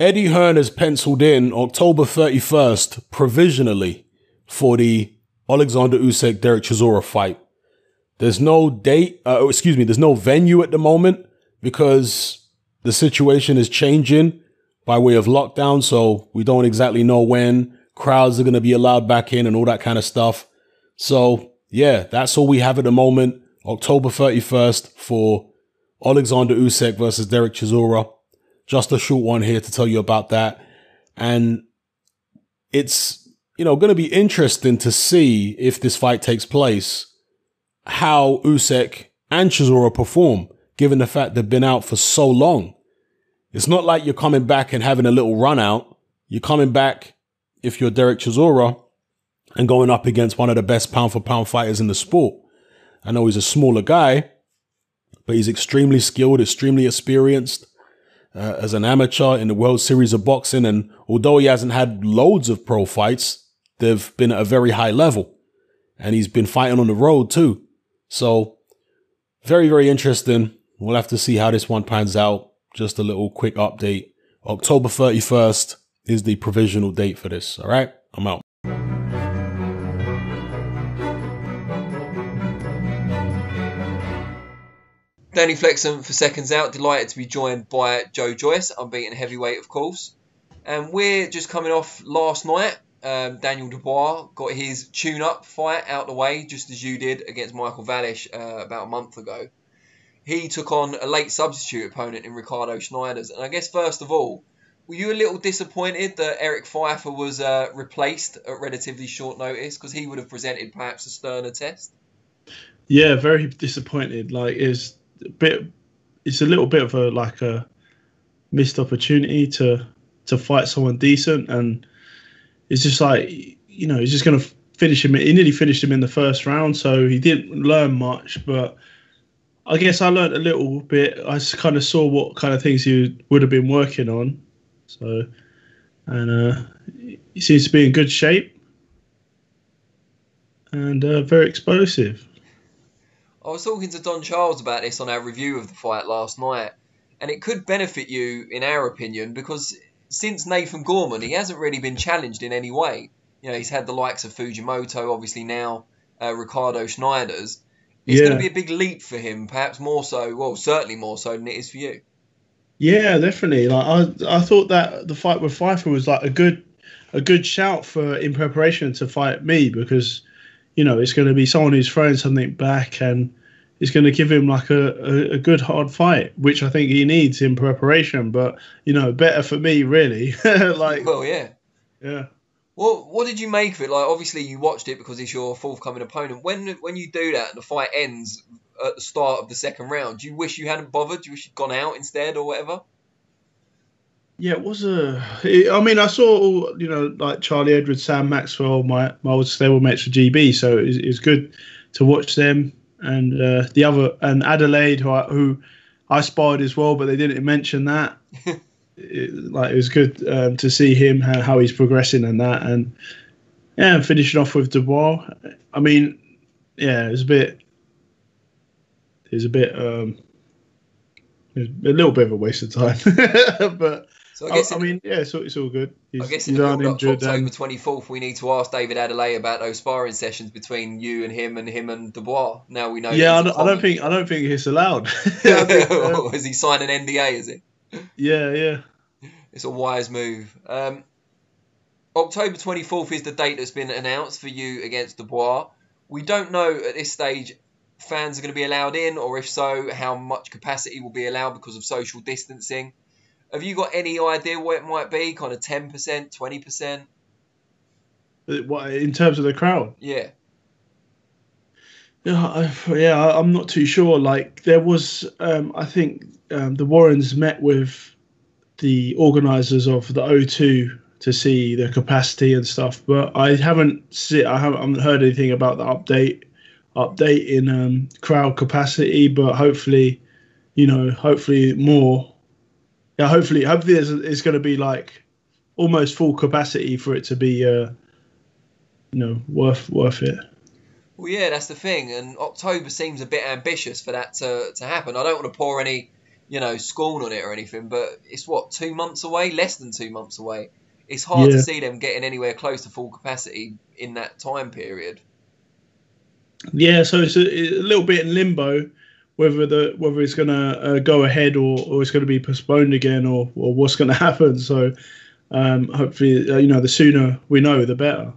Eddie Hearn has penciled in October 31st provisionally for the Alexander Usyk Dereck Chisora fight. There's no date, uh, oh, excuse me, there's no venue at the moment because the situation is changing by way of lockdown. So we don't exactly know when crowds are going to be allowed back in and all that kind of stuff. So yeah, that's all we have at the moment. October 31st for Alexander Usyk versus Dereck Chisora. Just a short one here to tell you about that. And it's, you know, going to be interesting to see if this fight takes place, how Usyk and Chisora perform, given the fact they've been out for so long. It's not like you're coming back and having a little run out. You're coming back, if you're Dereck Chisora, and going up against one of the best pound for pound fighters in the sport. I know he's a smaller guy, but he's extremely skilled, extremely experienced uh, as an amateur in the World Series of Boxing. And although he hasn't had loads of pro fights, they've been at a very high level. And he's been fighting on the road too. So very, very interesting. We'll have to see how this one pans out. Just a little quick update. October 31st is the provisional date for this. All right. I'm out. Danny Flexen for seconds out. Delighted to be joined by Joe Joyce, unbeaten heavyweight, of course. And we're just coming off last night. Um, Daniel Dubois got his tune up fight out the way, just as you did against Michael Wallisch uh, about a month ago. He took on a late substitute opponent in Ricardo Snijders. And I guess, first of all, were you a little disappointed that Erik Pfeifer was uh, replaced at relatively short notice? Because he would have presented perhaps a sterner test. Yeah, very disappointed. Like, is bit it's a little bit of a like a missed opportunity to to fight someone decent. And it's just like you know he's just going to finish him he nearly finished him in the first round so he didn't learn much. But i guess i learned a little bit. I kind of saw what kind of things he would have been working on. So and uh he seems to be in good shape. And uh, very explosive I was talking to Don Charles about this on our review of the fight last night, and it could benefit you, in our opinion, because since Nathan Gorman, he hasn't really been challenged in any way. You know, he's had the likes of Fujimoto, obviously now uh, Ricardo Snijders. It's yeah. going to be a big leap for him, perhaps more so, well, certainly more so than it is for you. Yeah, definitely. Like I, I thought that the fight with Pfeifer was like a good, a good shout for in preparation to fight me because, you know, it's going to be someone who's throwing something back and is going to give him like a, a, a, good hard fight, which I think he needs in preparation. But you know, better for me, really. like, well, yeah, yeah. Well, what did you make of it? Like, obviously, you watched it because it's your forthcoming opponent. When when you do that and the fight ends at the start of the second round, do you wish you hadn't bothered? Do you wish you'd gone out instead or whatever? Yeah, it was a. I mean, I saw you know like Charlie Edwards, Sam Maxwell, my my old stablemates for GB, so it was good to watch them and uh, the other and Adelaide, who I, who I spied as well, but they didn't mention that. it, like it was good um, to see him how, how, he's progressing and that, and yeah, and finishing off with Dubois. I mean, yeah, it was a bit. It was a bit. Um, was a little bit of a waste of time, but so I guess, I, I mean, yeah, so it's all good. He's, I guess in the build to October twenty fourth, we need to ask David Adelaide about those sparring sessions between you and him, and him and Dubois. Now we know. Yeah, I don't, I don't, think I don't think it's allowed. think, uh, Has he signed an NDA? Is it? Yeah, yeah. It's a wise move. Um, October twenty fourth is the date that's been announced for you against Dubois. We don't know at this stage fans are going to be allowed in, or if so, how much capacity will be allowed because of social distancing. Have you got any idea what it might be? Kind of ten percent, twenty percent? What in terms of the crowd? Yeah. Yeah, I, yeah, I'm not too sure. Like there was, um, I think um, the Warrens met with the organisers of the O2 to see the capacity and stuff, but I haven't see, I haven't heard anything about the update update in um, crowd capacity. But hopefully, you know, hopefully more yeah, hopefully, hopefully it's, it's going to be like almost full capacity for it to be, uh, you know, worth worth it. Well, yeah, that's the thing, and October seems a bit ambitious for that to, to happen. I don't want to pour any you know, scorn on it or anything, but it's what two months away, less than two months away. It's hard Yeah. to see them getting anywhere close to full capacity in that time period. Yeah, so it's a, a little bit in limbo whether the whether it's going to uh, go ahead or, or it's going to be postponed again or, or what's going to happen. So um, hopefully, uh, you know, the sooner we know, the better.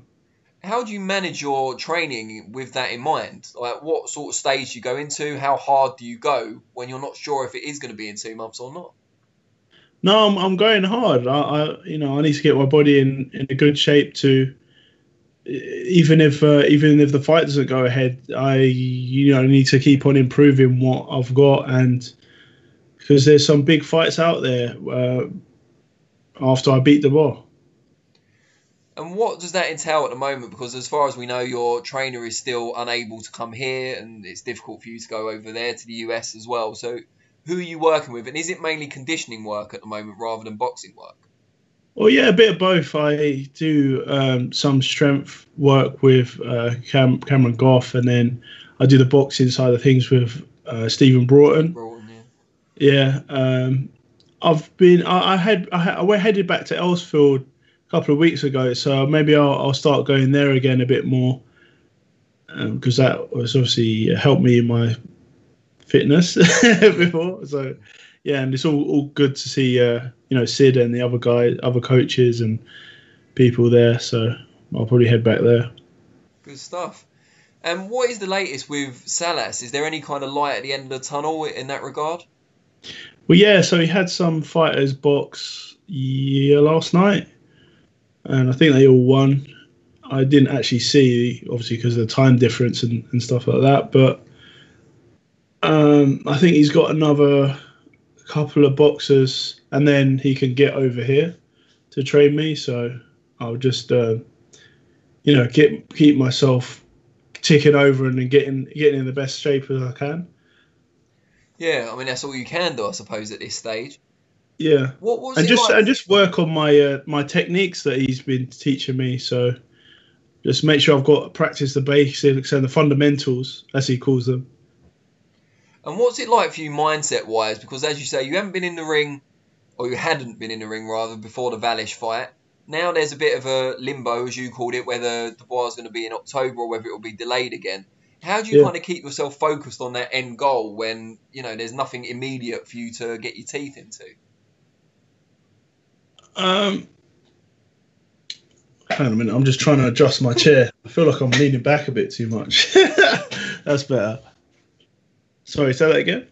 How do you manage your training with that in mind? Like, what sort of stage do you go into? How hard do you go when you're not sure if it is going to be in two months or not? No, I'm, I'm going hard. I, I you know I need to get my body in, in a good shape to even if uh, even if the fight doesn't go ahead, I you know need to keep on improving what I've got and because there's some big fights out there uh, after I beat Dubois. And what does that entail at the moment? Because as far as we know, your trainer is still unable to come here, and it's difficult for you to go over there to the US as well. So, who are you working with, and is it mainly conditioning work at the moment rather than boxing work? Well, yeah, a bit of both. I do um, some strength work with uh, Cam- Cameron Goff, and then I do the boxing side of things with uh, Stephen Broughton. Broughton, yeah. Yeah, um, I've been. I, I had. I, had, I went headed back to Elsfield a couple of weeks ago, so maybe I'll, I'll start going there again a bit more because that was obviously helped me in my fitness before. So yeah, and it's all, all good to see uh, you know Sid and the other guy, other coaches and people there. So I'll probably head back there. Good stuff. And what is the latest with Salas? Is there any kind of light at the end of the tunnel in that regard? Well, yeah. So he had some fighters box yeah last night, and I think they all won. I didn't actually see, obviously, because of the time difference and, and stuff like that. But um, I think he's got another couple of boxes, and then he can get over here to train me. So I'll just, uh, you know, get keep myself ticking over and getting getting in the best shape as I can. Yeah, I mean that's all you can do, I suppose, at this stage. Yeah. What was and just like? and just work on my uh, my techniques that he's been teaching me. So just make sure I've got practice the basics and the fundamentals, as he calls them. And what's it like for you mindset wise? Because as you say, you haven't been in the ring, or you hadn't been in the ring rather before the Wallisch fight. Now there's a bit of a limbo, as you called it, whether the bar is going to be in October or whether it will be delayed again. How do you Yeah. kind of keep yourself focused on that end goal when you know there's nothing immediate for you to get your teeth into? Um, hang on a minute. I'm just trying to adjust my chair. I feel like I'm leaning back a bit too much. That's better. Sorry, say that again.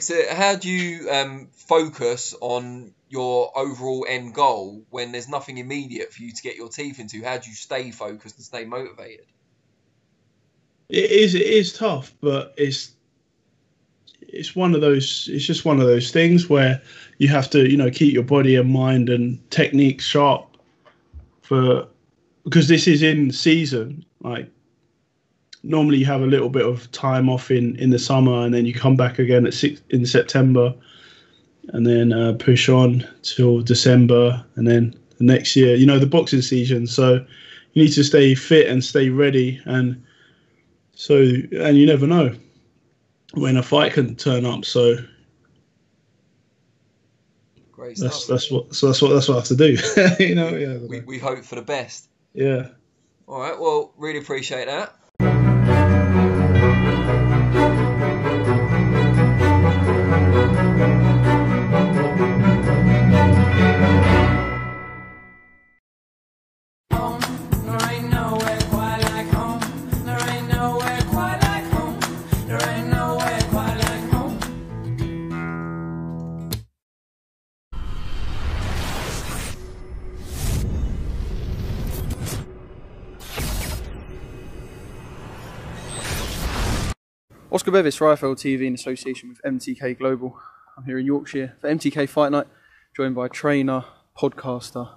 So how do you um, focus on your overall end goal when there's nothing immediate for you to get your teeth into? How do you stay focused and stay motivated? It is. It is tough, but it's it's one of those. It's just one of those things where you have to, you know, keep your body and mind and technique sharp for because this is in season. Like normally, you have a little bit of time off in in the summer, and then you come back again at six in September, and then uh, push on till December, and then the next year. You know, the boxing season. So you need to stay fit and stay ready and. So and you never know when a fight can turn up. So Great that's stuff. that's what so that's what that's what I have to do. you know, yeah, we, we hope for the best. yeah. All right. Well, really appreciate that. Oscar Bevis for IFL TV in association with MTK Global. I'm here in Yorkshire for MTK Fight Night, joined by trainer, podcaster,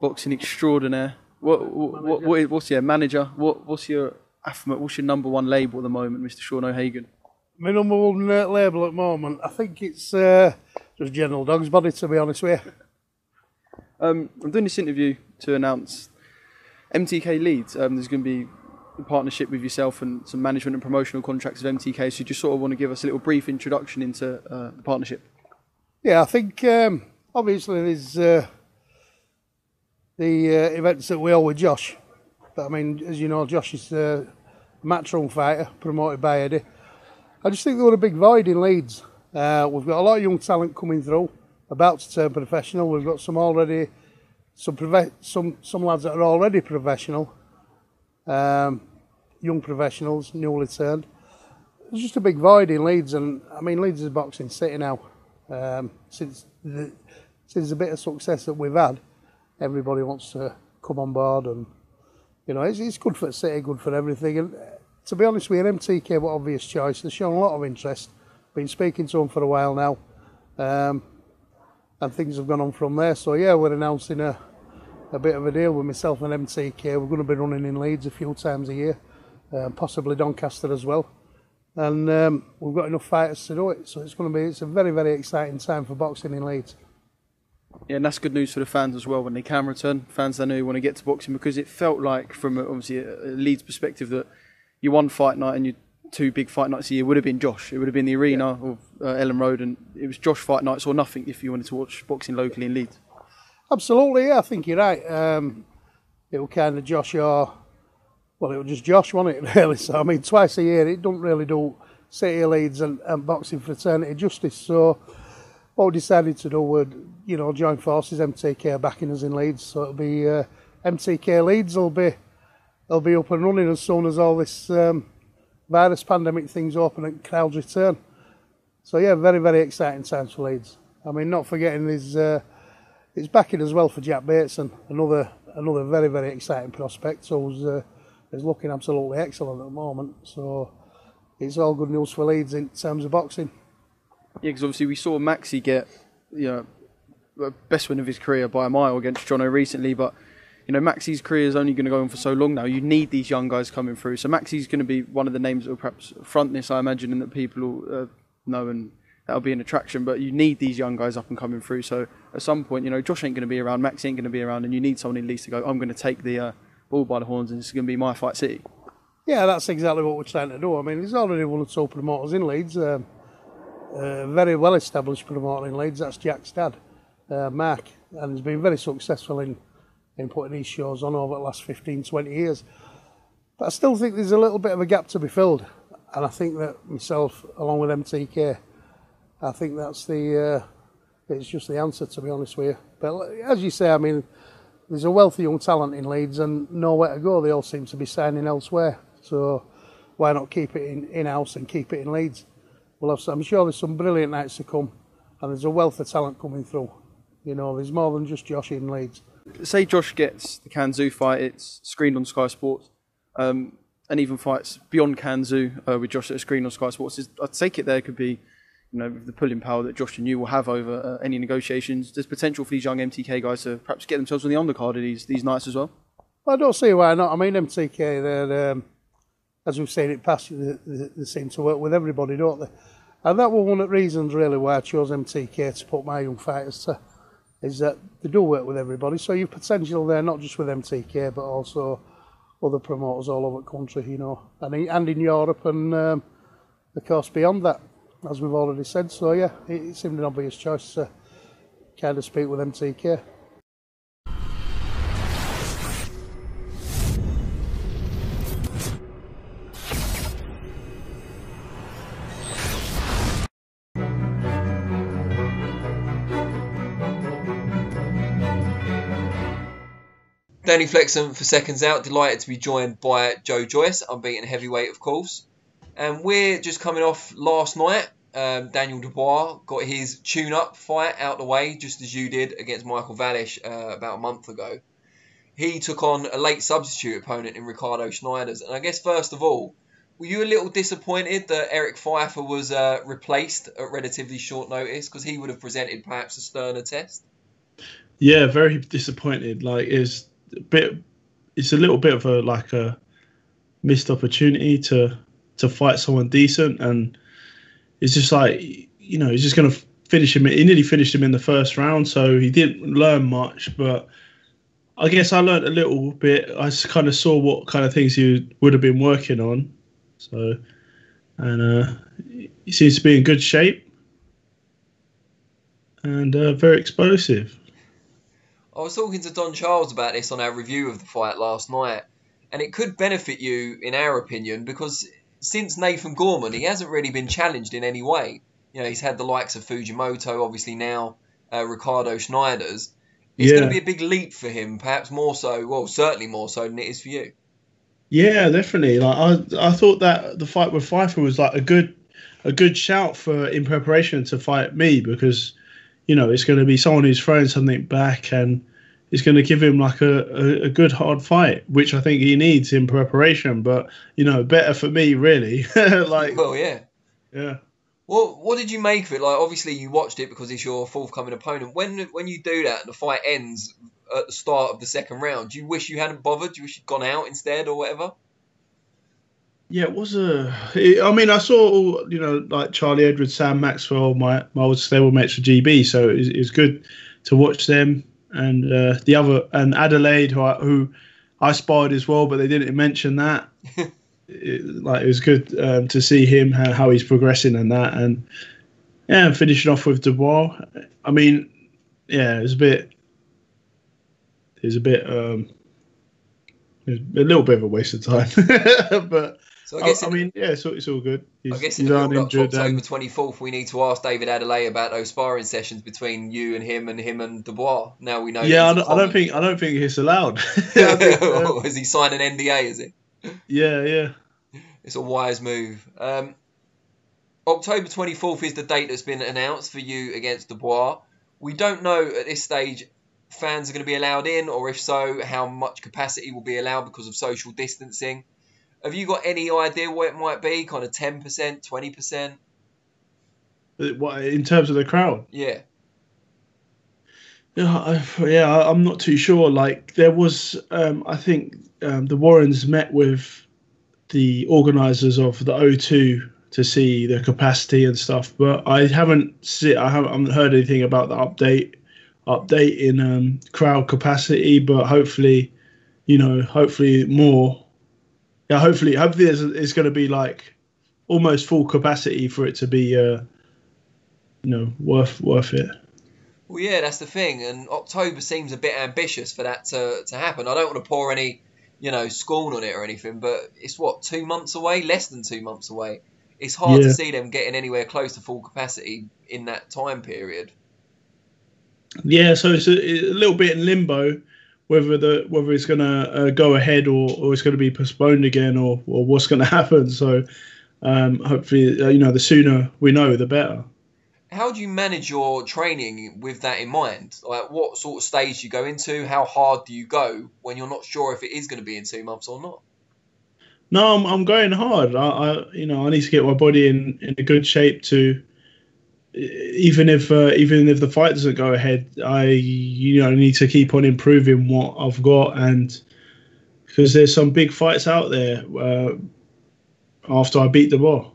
boxing extraordinaire. What, what, what, what what's your manager? What, what's your affirmate? What's your number one label at the moment, Mr. Sean O'Hagan? My number one uh, label at the moment, I think it's uh, just General Dog's Body, to be honest with you. Um, I'm doing this interview to announce MTK Leeds. Um, there's going to be partnership with yourself and some management and promotional contracts with MTK. So, you just sort of want to give us a little brief introduction into uh, the partnership. Yeah, I think um, obviously there's uh, the uh, events that we owe with Josh. But I mean, as you know, Josh is uh, a matchroom fighter promoted by Eddie. I just think there were a big void in Leeds. Uh, we've got a lot of young talent coming through, about to turn professional. We've got some already, some some some lads that are already professional, um, young professionals, newly turned. There's just a big void in Leeds, and I mean Leeds is a boxing city now. Um, since the since the bit of success that we've had, everybody wants to come on board, and you know it's, it's good for the city, good for everything. And uh, to be honest with you, MTK were obvious choice. They've shown a lot of interest. Been speaking to them for a while now, um, and things have gone on from there. So yeah, we're announcing a a bit of a deal with myself and MTK. We're going to be running in Leeds a few times a year, uh, possibly Doncaster as well. And um, we've got enough fighters to do it, so it's going to be it's a very very exciting time for boxing in Leeds. Yeah, and that's good news for the fans as well when they can return. Fans they know want to get to boxing because it felt like, from obviously a Leeds perspective, that your one fight night and your two big fight nights a year would have been Josh. It would have been the arena of uh, Elland Road, and it was Josh fight nights or nothing if you wanted to watch boxing locally in Leeds. Absolutely, yeah, I think you're right. Um, it will kind of Josh or, well, it will just Josh, wasn't it, really? So, I mean, twice a year, it don't really do City Leeds and, and boxing fraternity justice. So, what we decided to do would, you know, join forces, MTK backing us in Leeds. So, it'll be uh, MTK Leeds will be, they'll be up and running as soon as all this um, virus pandemic things open and crowds return. So, yeah, very, very exciting times for Leeds. I mean, not forgetting there's. Uh, it's backing as well for Jack Bateson, another another very very exciting prospect. So he's, uh, looking absolutely excellent at the moment. So it's all good news for Leeds in terms of boxing. Yeah, because obviously we saw Maxi get, you know, the best win of his career by a mile against Jono recently, but you know Maxi's career is only going to go on for so long now. You need these young guys coming through. So Maxi's going to be one of the names that will perhaps front this, I imagine, and that people will uh, know and that'll be an attraction. But you need these young guys up and coming through. So at some point, you know, Josh ain't going to be around, Max ain't going to be around, and you need someone at least to go. I'm going to take the uh, ball by the horns, and this is going to be my fight city. Yeah, that's exactly what we're trying to do. I mean, there's already one or two promoters in Leeds, um, a very well established promoter in Leeds. That's Jack's dad, uh, Mark, and he's been very successful in in putting these shows on over the last 15, 20 years. But I still think there's a little bit of a gap to be filled, and I think that myself, along with MTK, I think that's the uh, it's just the answer to be honest with you. But as you say, I mean, there's a wealthy young talent in Leeds and nowhere to go. They all seem to be signing elsewhere. So why not keep it in in house and keep it in Leeds? Well, I'm sure there's some brilliant nights to come, and there's a wealth of talent coming through. You know, there's more than just Josh in Leeds. Say Josh gets the Can Xu fight, it's screened on Sky Sports, um, and even fights beyond Can Xu uh, with Josh that are screened on Sky Sports. Is, I take it there could be, you know, the pulling power that Josh and you will have over uh, any negotiations. There's potential for these young MTK guys to perhaps get themselves on the undercard of these these nights as well. I don't see why not. I mean, MTK, they're, um, as we've seen it past, they, they, they seem to work with everybody, don't they? And that was one of the reasons, really, why I chose MTK to put my young fighters to, is that they do work with everybody. So you've potential there, not just with MTK, but also other promoters all over the country, you know, and and in Europe, and um, of course beyond that, as we've already said. So yeah, it, seemed an obvious choice to kind of speak with MTK. Danny Flexen for seconds out. Delighted to be joined by Joe Joyce, unbeaten heavyweight, of course. And we're just coming off last night. Um, Daniel Dubois got his tune-up fight out the way, just as you did against Michael Wallisch uh, about a month ago. He took on a late substitute opponent in Ricardo Snijders. And I guess first of all, were you a little disappointed that Erik Pfeifer was uh, replaced at relatively short notice because he would have presented perhaps a sterner test? Yeah, very disappointed. Like it's a bit, it's a little bit of a like a missed opportunity to to fight someone decent, and it's just like you know he's just gonna finish him. He nearly finished him in the first round, so he didn't learn much. But I guess I learned a little bit. I kind of saw what kind of things he would have been working on. So, and uh, he seems to be in good shape. and uh, very explosive. I was talking to Don Charles about this on our review of the fight last night, and it could benefit you, in our opinion, because since Nathan Gorman, he hasn't really been challenged in any way. You know, he's had the likes of Fujimoto, obviously now uh, Ricardo Snijders. It's Yeah. going to be a big leap for him, perhaps more so, well, certainly more so than it is for you. Yeah, definitely. Like I, I thought that the fight with Pfeifer was like a good, a good shout for in preparation to fight me because, you know, it's going to be someone who's throwing something back and it's going to give him like a, a, a good hard fight, which I think he needs in preparation. But you know, better for me really. like, Well, yeah. yeah. Well, what did you make of it? Like, obviously, you watched it because it's your forthcoming opponent. When when you do that and the fight ends at the start of the second round, do you wish you hadn't bothered? Do you wish you'd gone out instead or whatever? Yeah, it was a. It, I mean, I saw all you know, like Charlie Edwards, Sam Maxwell, my my old stablemates for GB. So it it was good to watch them and uh, the other and Adelaide, who I, who I sparred as well, but they didn't mention that. it, like it was good um, to see him how, how he's progressing and that, and yeah, and finishing off with Dubois. I mean, yeah, it was a bit. It was a bit. Um, a little bit of a waste of time, but So I I, guess, I in, mean, yeah, it's all, it's all good. He's, I guess in he's the up. October twenty fourth, we need to ask David Adelaide about those sparring sessions between you and him and him and Dubois. Now we know. yeah, I don't, I don't think I don't think it's allowed. I think, uh, Has he signed an NDA? Is it? yeah, yeah. It's a wise move. Um, October 24th is the date that's been announced for you against Dubois. We don't know at this stage fans are going to be allowed in, or if so, how much capacity will be allowed because of social distancing. Have you got any idea what it might be? Kind of 10%, 20%? What in terms of the crowd? Yeah. Yeah, I, yeah, I'm not too sure. Like there was, um, I think um, the Warrens met with the organisers of the O2 to see the capacity and stuff, but I haven't see, I haven't, I haven't heard anything about the update update in um, crowd capacity. But hopefully, you know, hopefully more. Yeah, hopefully, hopefully there's, it's going to be like almost full capacity for it to be, uh, you know, worth worth it. Well, yeah, that's the thing. And October seems a bit ambitious for that to, to happen. I don't want to pour any, you know, scorn on it or anything, but it's what, two months away? Less than two months away. It's hard to see them getting anywhere close to full capacity in that time period. Yeah, so it's a, a little bit in limbo whether the whether it's going to uh, go ahead or, or it's going to be postponed again or, or what's going to happen. So um, hopefully, uh, you know, the sooner we know, the better. How do you manage your training with that in mind? Like, what sort of stage do you go into? How hard do you go when you're not sure if it is going to be in two months or not? No, I'm, I'm going hard. I, I you know I need to get my body in, in a good shape to even if uh, even if the fight doesn't go ahead, I you know need to keep on improving what I've got and because there's some big fights out there uh, after I beat Dubois.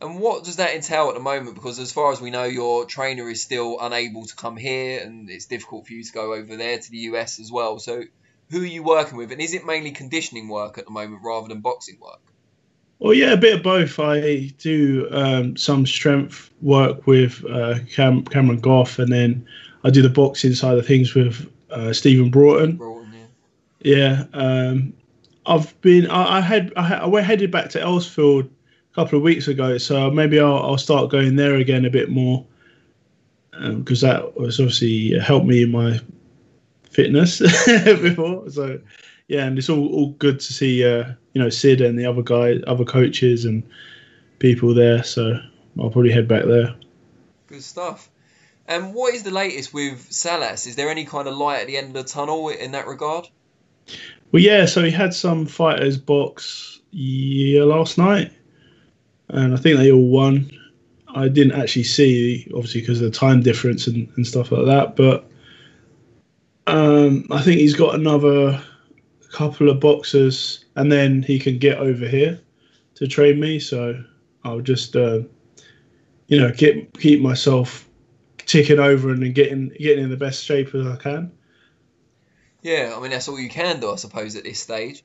And what does that entail at the moment? Because as far as we know, your trainer is still unable to come here, and it's difficult for you to go over there to the US as well. So, who are you working with? And is it mainly conditioning work at the moment rather than boxing work? Well, yeah, a bit of both. I do um, some strength work with uh, Cam- Cameron Goff, and then I do the boxing side of things with uh, Stephen Broughton. Broughton, yeah. Yeah, um, I've been. I, I had. I, had- I went headed back to Elsfield a couple of weeks ago, so maybe I'll, I'll start going there again a bit more because that was obviously helped me in my fitness before. So yeah, and it's all, all good to see uh, you know Sid and the other guys, other coaches and people there. So I'll probably head back there. Good stuff. And what is the latest with Salas? Is there any kind of light at the end of the tunnel in that regard? Well, yeah, so he had some fighters box yeah last night, and I think they all won. I didn't actually see, obviously, because of the time difference and, and stuff like that. But um, I think he's got another couple of boxes, and then he can get over here to train me. So I'll just, uh, you know, keep keep myself ticking over and getting getting in the best shape as I can. Yeah, I mean that's all you can do, I suppose, at this stage.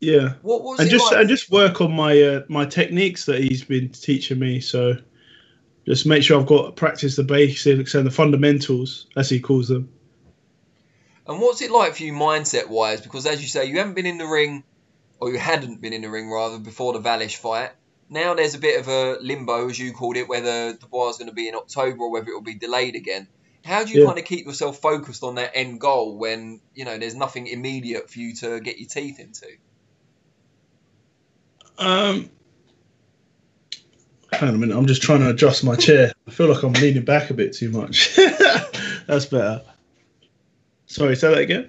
Yeah. What was and just like? and just work on my uh, my techniques that he's been teaching me. So just make sure I've got practice the basics and the fundamentals, as he calls them. And what's it like for you mindset wise? Because as you say, you haven't been in the ring, or you hadn't been in the ring rather before the Wallisch fight. Now there's a bit of a limbo, as you called it, whether the is going to be in October or whether it will be delayed again. How do you Yeah. kind of keep yourself focused on that end goal when you know there's nothing immediate for you to get your teeth into? Um, hang on a minute. I'm just trying to adjust my chair. I feel like I'm leaning back a bit too much. That's better. Sorry, say that again.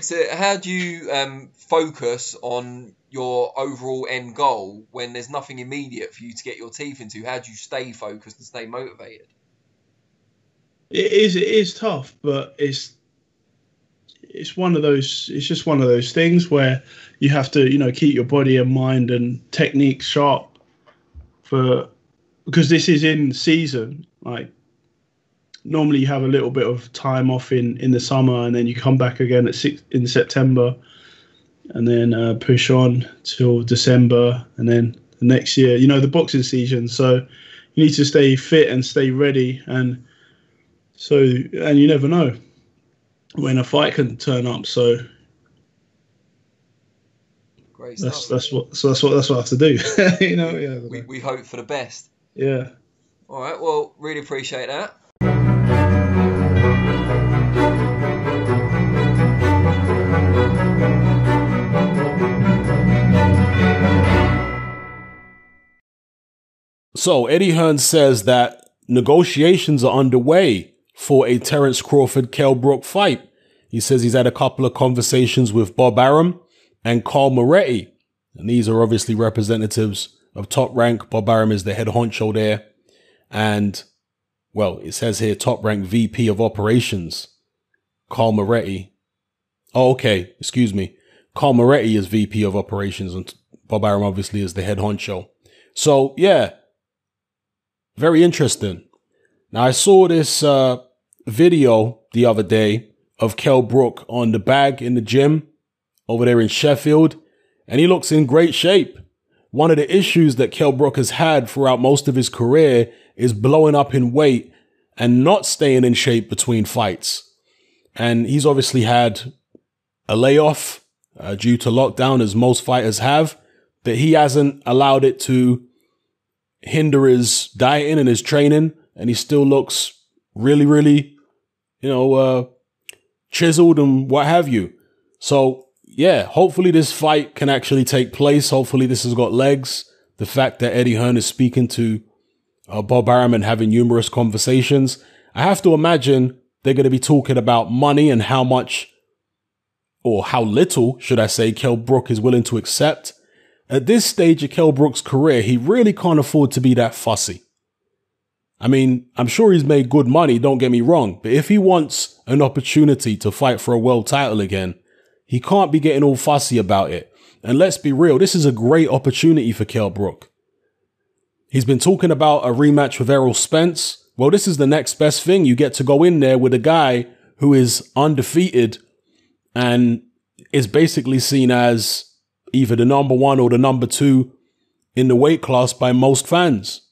So how do you um, focus on your overall end goal when there's nothing immediate for you to get your teeth into? How do you stay focused and stay motivated? It is. It is tough, but it's it's one of those. It's just one of those things where you have to, you know, keep your body and mind and technique sharp for because this is in season. Like normally, you have a little bit of time off in in the summer, and then you come back again at six in September, and then uh, push on till December, and then the next year. You know, the boxing season. So you need to stay fit and stay ready and so, and you never know when a fight can turn up. So Great that's that's what so that's what that's what I have to do. you know, yeah, we, we hope for the best. yeah. All right. Well, really appreciate that. So Eddie Hearn says that negotiations are underway for a Terence Crawford Kell Brook fight. He says he's had a couple of conversations with Bob Arum and Carl Moretti. And these are obviously representatives of top rank. Bob Arum is the head honcho there. And well, it says here top rank VP of operations. Carl Moretti. Oh, okay. Excuse me. Carl Moretti is VP of operations and Bob Arum obviously is the head honcho. So yeah, very interesting. Now I saw this uh, video the other day of Kell Brook on the bag in the gym over there in Sheffield, and he looks in great shape. One of the issues that Kell Brook has had throughout most of his career is blowing up in weight and not staying in shape between fights. And he's obviously had a layoff uh, due to lockdown, as most fighters have, but he hasn't allowed it to hinder his dieting and his training, and he still looks really, really, you know, uh, chiseled and what have you. So, yeah, hopefully this fight can actually take place. Hopefully this has got legs. The fact that Eddie Hearn is speaking to uh, Bob Arum and having numerous conversations, I have to imagine they're going to be talking about money and how much, or how little, should I say, Kell Brook is willing to accept. At this stage of Kell Brook's career, he really can't afford to be that fussy. I mean, I'm sure he's made good money, don't get me wrong, but if he wants an opportunity to fight for a world title again, he can't be getting all fussy about it. And let's be real, this is a great opportunity for Kell Brook. He's been talking about a rematch with Errol Spence. Well, this is the next best thing. You get to go in there with a guy who is undefeated and is basically seen as either the number one or the number two in the weight class by most fans.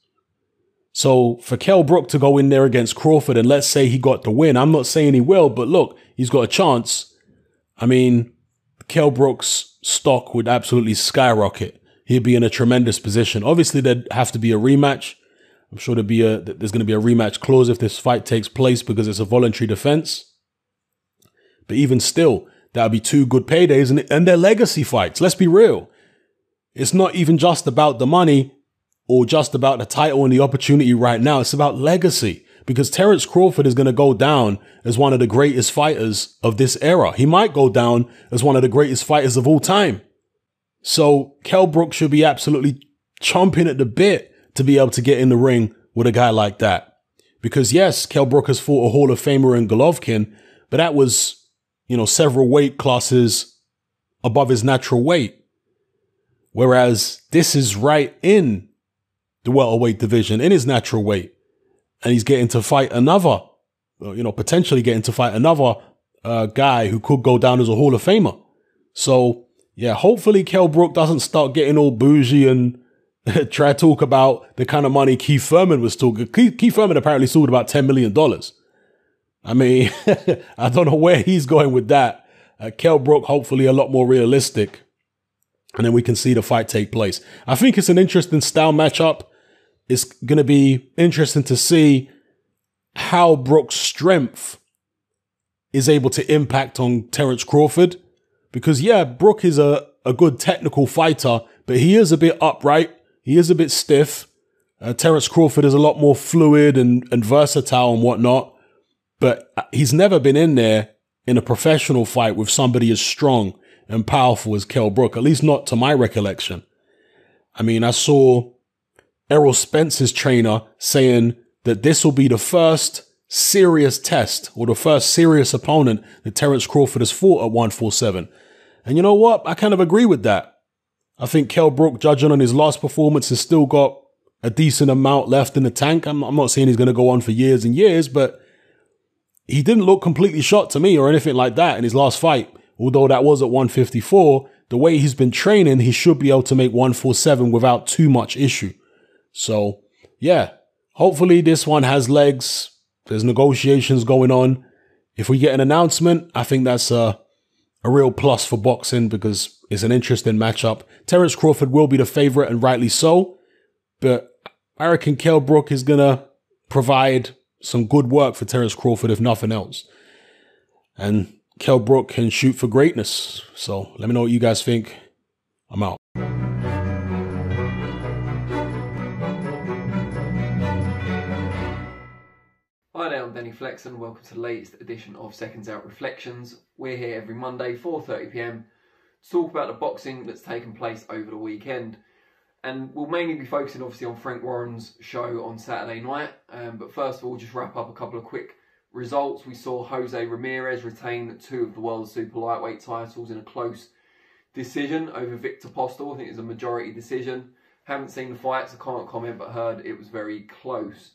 So for Kell Brook to go in there against Crawford and let's say he got the win, I'm not saying he will, but look, he's got a chance. I mean, Kell Brook's stock would absolutely skyrocket. He'd be in a tremendous position. Obviously, there'd have to be a rematch. I'm sure there'd be a there's going to be a rematch clause if this fight takes place because it's a voluntary defense. But even still, that would be two good paydays and, and they're legacy fights. Let's be real. It's not even just about the money or just about the title and the opportunity right now. It's about legacy because Terence Crawford is going to go down as one of the greatest fighters of this era. He might go down as one of the greatest fighters of all time. So Kell Brook should be absolutely chomping at the bit to be able to get in the ring with a guy like that. Because yes, Kell Brook has fought a Hall of Famer in Golovkin, but that was, you know, several weight classes above his natural weight. Whereas this is right in the welterweight division, in his natural weight. And he's getting to fight another, uh, you know, potentially getting to fight another uh, guy who could go down as a Hall of Famer. So, yeah, hopefully Kell Brook doesn't start getting all bougie and try to talk about the kind of money Keith Thurman was talking. Keith, Keith Thurman apparently sold about $10 million. I mean, I don't know where he's going with that. Uh, Kell Brook, hopefully a lot more realistic. And then we can see the fight take place. I think it's an interesting style matchup. It's going to be interesting to see how Brook's strength is able to impact on Terence Crawford. Because, yeah, Brook is a, a good technical fighter, but he is a bit upright. He is a bit stiff. Uh, Terence Crawford is a lot more fluid and, and versatile and whatnot. But uh, he's never been in there in a professional fight with somebody as strong and powerful as Kell Brook, at least not to my recollection. I mean, I saw Errol Spence's trainer saying that this will be the first serious test or the first serious opponent that Terence Crawford has fought at 147. And you know what? I kind of agree with that. I think Kell Brook, judging on his last performance, has still got a decent amount left in the tank. I'm, I'm not saying he's going to go on for years and years, but he didn't look completely shot to me or anything like that in his last fight. Although that was at 154, the way he's been training, he should be able to make 147 without too much issue. So, yeah, hopefully this one has legs. There's negotiations going on. If we get an announcement, I think that's a, a real plus for boxing because it's an interesting matchup. Terence Crawford will be the favorite and rightly so, but I reckon Kell Brook is going to provide some good work for Terence Crawford, if nothing else. And Kell Brook can shoot for greatness. So let me know what you guys think. I'm out. Hi there, I'm Danny Flexen. Welcome to the latest edition of Seconds Out ReFLEXions. We're here every Monday, 4.30pm, to talk about the boxing that's taken place over the weekend. And we'll mainly be focusing obviously on Frank Warren's show on Saturday night. Um, but first of all, just wrap up a couple of quick results. We saw Jose Ramirez retain two of the world's super lightweight titles in a close decision over Viktor Postol. I think it was a majority decision. Haven't seen the fights, I can't comment, but heard it was very close.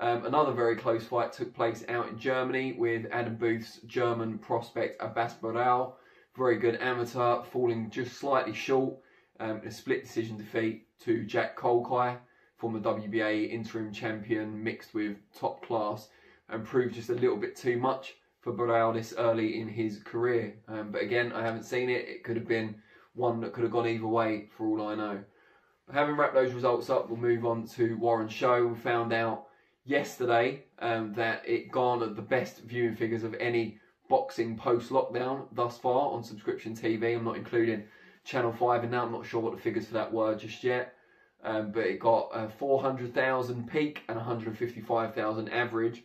Um, another very close fight took place out in Germany with Adam Booth's German prospect Abass Baraou. Very good amateur, falling just slightly short um, in a split decision defeat to Jack Culcay, former WBA interim champion, mixed with top class, and proved just a little bit too much for this early in his career. Um, but again, I haven't seen it. It could have been one that could have gone either way for all I know. Having wrapped those results up, we'll move on to Warren show. We found out yesterday um, that it garnered the best viewing figures of any boxing post lockdown thus far on subscription TV. I'm not including Channel 5 and now I'm not sure what the figures for that were just yet. Um, but it got uh, 400,000 peak and 155,000 average.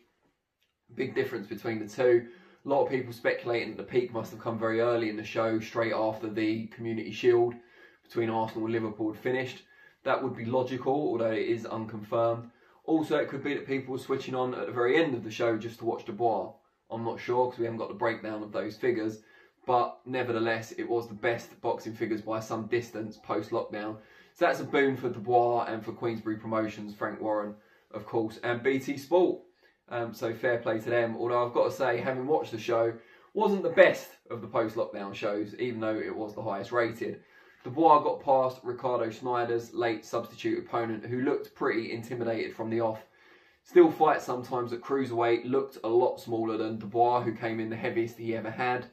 Big difference between the two. A lot of people speculating that the peak must have come very early in the show, straight after the Community Shield between Arsenal and Liverpool finished. That would be logical, although it is unconfirmed. Also, it could be that people were switching on at the very end of the show just to watch Dubois. I'm not sure because we haven't got the breakdown of those figures. But nevertheless, it was the best boxing figures by some distance post lockdown. So that's a boon for Dubois and for Queensberry Promotions, Frank Warren, of course, and BT Sport. Um, so fair play to them. Although I've got to say, having watched the show, wasn't the best of the post lockdown shows, even though it was the highest rated. Dubois got past Ricardo Snijders late substitute opponent, who looked pretty intimidated from the off. Still fights sometimes at cruiserweight, looked a lot smaller than Dubois, who came in the heaviest he ever had.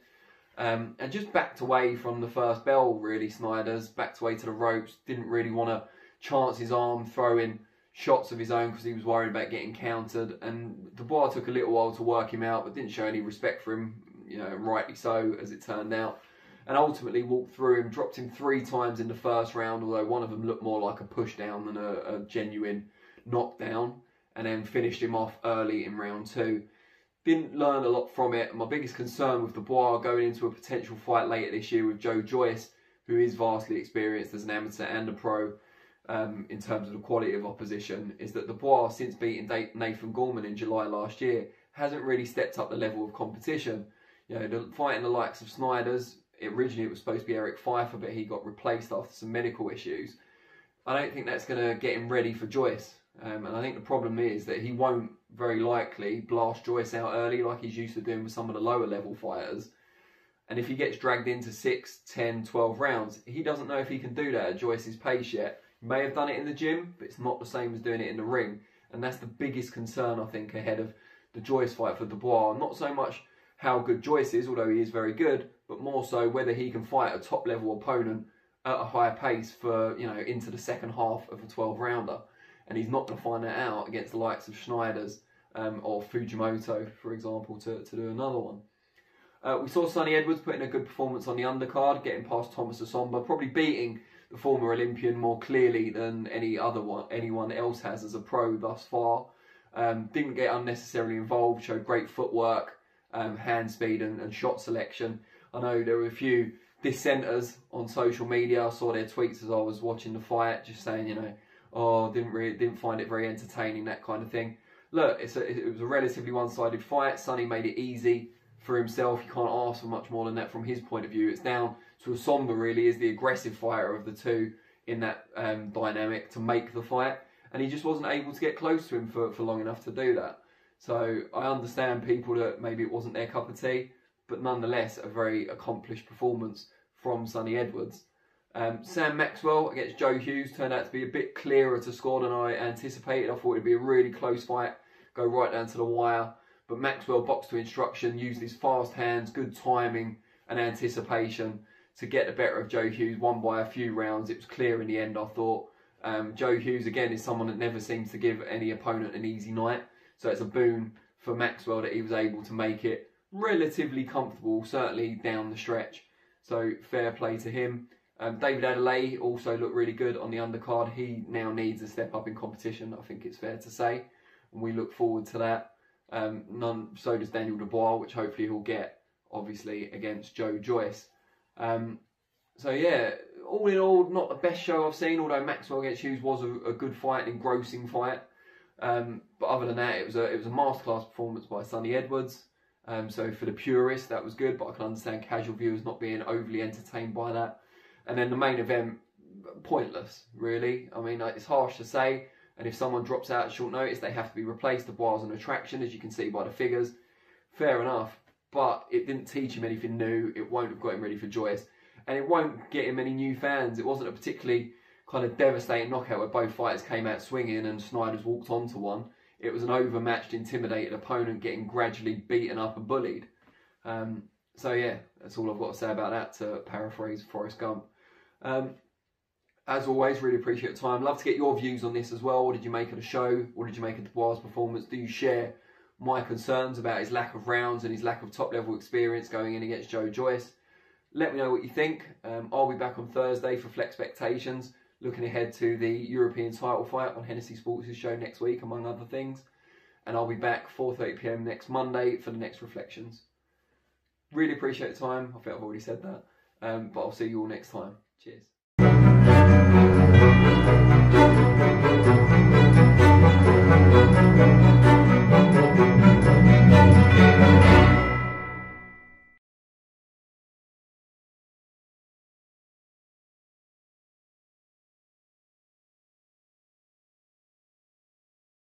Um, and just backed away from the first bell, really, Snijders. Backed away to the ropes, didn't really want to chance his arm, throwing shots of his own because he was worried about getting countered. And Dubois took a little while to work him out, but didn't show any respect for him, you know, rightly so, as it turned out and ultimately walked through him, dropped him three times in the first round, although one of them looked more like a push down than a, a genuine knockdown, and then finished him off early in round two. Didn't learn a lot from it. My biggest concern with Dubois going into a potential fight later this year with Joe Joyce, who is vastly experienced as an amateur and a pro um, in terms of the quality of opposition, is that Dubois, since beating Nathan Gorman in July last year, hasn't really stepped up the level of competition. You know, the, fighting the likes of Snijders, originally it was supposed to be Erik Pfeifer, but he got replaced after some medical issues. I don't think that's going to get him ready for Joyce. Um, and I think the problem is that he won't very likely blast Joyce out early like he's used to doing with some of the lower level fighters. And if he gets dragged into 6, 10, 12 rounds, he doesn't know if he can do that at Joyce's pace yet. He May have done it in the gym, but it's not the same as doing it in the ring. And that's the biggest concern, I think, ahead of the Joyce fight for Dubois. Not so much how good Joyce is, although he is very good, but more so whether he can fight a top level opponent at a higher pace for, you know, into the second half of a 12 rounder. And he's not going to find that out against the likes of Snijders um, or Fujimoto, for example, to, to do another one. Uh, we saw Sonny Edwards put in a good performance on the undercard, getting past Thomas Essomba, probably beating the former Olympian more clearly than any other one, anyone else has as a pro thus far. Um, didn't get unnecessarily involved, showed great footwork, um, hand speed, and, and shot selection. I know there were a few dissenters on social media. I saw their tweets as I was watching the fight, just saying, you know, oh, didn't really, didn't find it very entertaining, that kind of thing. Look, it's a, it was a relatively one-sided fight. Sonny made it easy for himself. You can't ask for much more than that from his point of view. It's down to Essomba really is the aggressive fighter of the two in that um, dynamic to make the fight, and he just wasn't able to get close to him for, for long enough to do that. So I understand people that maybe it wasn't their cup of tea, but nonetheless a very accomplished performance from Sonny Edwards. Um, Sam Maxwell against Joe Hughes turned out to be a bit clearer to score than I anticipated. I thought it'd be a really close fight, go right down to the wire. But Maxwell boxed to instruction, used his fast hands, good timing, and anticipation to get the better of Joe Hughes. Won by a few rounds. It was clear in the end. I thought um, Joe Hughes again is someone that never seems to give any opponent an easy night. So it's a boon for Maxwell that he was able to make it relatively comfortable, certainly down the stretch. So fair play to him. Um, David Adelaide also looked really good on the undercard. He now needs a step up in competition. I think it's fair to say, and we look forward to that. Um, none, so does Daniel Dubois, which hopefully he'll get, obviously, against Joe Joyce. Um, so yeah, all in all, not the best show I've seen. Although Maxwell against Hughes was a, a good fight, an engrossing fight. Um, but other than that, it was a it was a masterclass performance by Sonny Edwards. Um, so for the purists, that was good. But I can understand casual viewers not being overly entertained by that. And then the main event, pointless, really. I mean, it's harsh to say. And if someone drops out at short notice, they have to be replaced. The was an attraction, as you can see by the figures. Fair enough. But it didn't teach him anything new. It won't have got him ready for Joyce. And it won't get him any new fans. It wasn't a particularly kind of devastating knockout where both fighters came out swinging and Snijders walked onto one. It was an overmatched, intimidated opponent getting gradually beaten up and bullied. Um, so yeah, that's all I've got to say about that. To paraphrase Forrest Gump. Um, as always, really appreciate your time. Love to get your views on this as well. What did you make of the show? What did you make of Dubois' performance? Do you share my concerns about his lack of rounds and his lack of top level experience going in against Joe Joyce? Let me know what you think. Um, I'll be back on Thursday for Flex Expectations, looking ahead to the European title fight on Hennessy Sports' show next week, among other things. And I'll be back 4.30pm next Monday for the next ReFLEXions. Really appreciate the time. I think I've already said that. Um, but I'll see you all next time. Cheers.